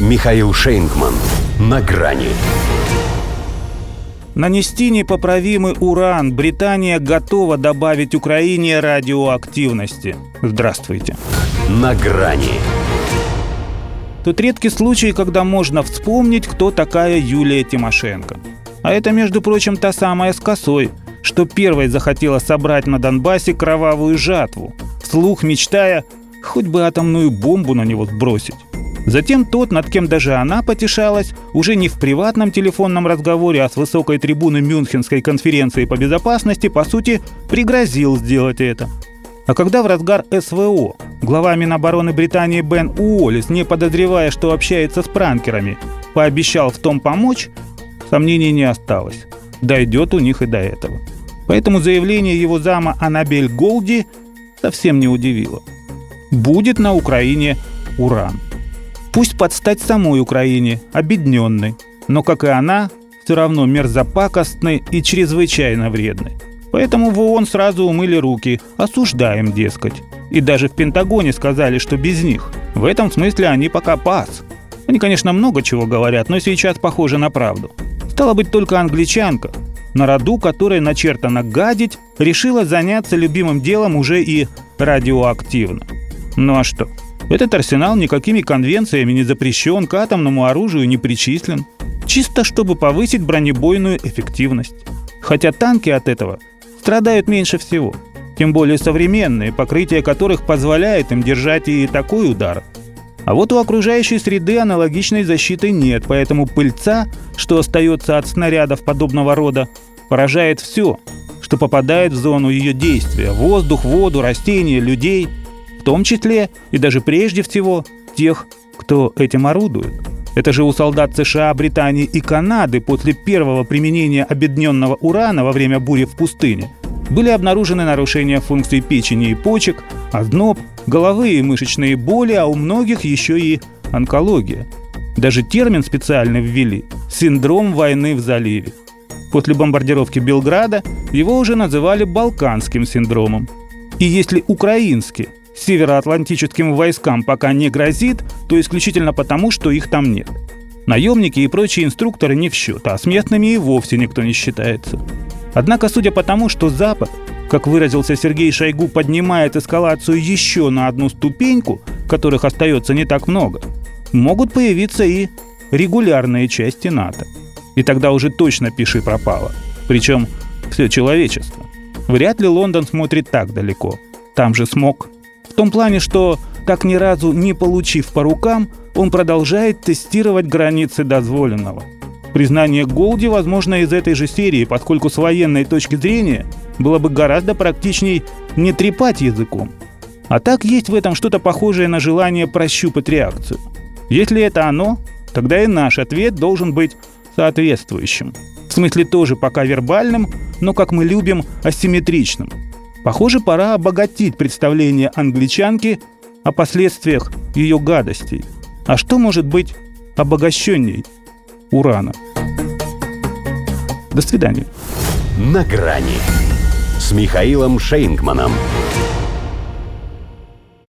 Михаил Шейнгман. На грани. Нанести непоправимый уран Британия готова добавить Украине радиоактивности. Здравствуйте. На грани. Тут редкий случай, когда можно вспомнить, кто такая Юлия Тимошенко. А это, между прочим, та самая с косой, что первой захотела собрать на Донбассе кровавую жатву, вслух мечтая хоть бы атомную бомбу на него сбросить. Затем тот, над кем даже она потешалась, уже не в приватном телефонном разговоре, а с высокой трибуны Мюнхенской конференции по безопасности, по сути, пригрозил сделать это. А когда в разгар СВО глава Минобороны Британии Бен Уоллес, не подозревая, что общается с пранкерами, пообещал в том помочь, сомнений не осталось. Дойдет у них и до этого. Поэтому заявление его зама Анабель Голди совсем не удивило. Будет на Украине уран. Пусть подстать самой Украине, обедненной, но, как и она, все равно мерзопакостной и чрезвычайно вредной. Поэтому в ООН сразу умыли руки, осуждаем, дескать. И даже в Пентагоне сказали, что без них. В этом смысле они пока пас. Они, конечно, много чего говорят, но сейчас похоже на правду. Стало быть, только англичанка, на роду которой начертано гадить, решила заняться любимым делом уже и радиоактивно. Ну а что? Этот арсенал никакими конвенциями не запрещен, к атомному оружию не причислен. Чисто чтобы повысить бронебойную эффективность. Хотя танки от этого страдают меньше всего. Тем более современные, покрытие которых позволяет им держать и такой удар. А вот у окружающей среды аналогичной защиты нет, поэтому пыльца, что остается от снарядов подобного рода, поражает все, что попадает в зону ее действия – воздух, воду, растения, людей – том числе и даже прежде всего тех, кто этим орудует. Это же у солдат США, Британии и Канады после первого применения обедненного урана во время бури в пустыне были обнаружены нарушения функций печени и почек, озноб, головы и мышечные боли, а у многих еще и онкология. Даже термин специально ввели – синдром войны в заливе. После бомбардировки Белграда его уже называли «балканским синдромом». И если украинский североатлантическим войскам пока не грозит, то исключительно потому, что их там нет. Наемники и прочие инструкторы не в счет, а с местными и вовсе никто не считается. Однако, судя по тому, что Запад, как выразился Сергей Шойгу, поднимает эскалацию еще на одну ступеньку, которых остается не так много, могут появиться и регулярные части НАТО. И тогда уже точно пиши пропало. Причем все человечество. Вряд ли Лондон смотрит так далеко. Там же смог в том плане, что, так ни разу не получив по рукам, он продолжает тестировать границы дозволенного. Признание Голди возможно из этой же серии, поскольку с военной точки зрения было бы гораздо практичней не трепать языком. А так есть в этом что-то похожее на желание прощупать реакцию. Если это оно, тогда и наш ответ должен быть соответствующим. В смысле тоже пока вербальным, но, как мы любим, асимметричным – Похоже, пора обогатить представление англичанки о последствиях ее гадостей. А что может быть обогащенней урана? До свидания. На грани с Михаилом Шейнгманом.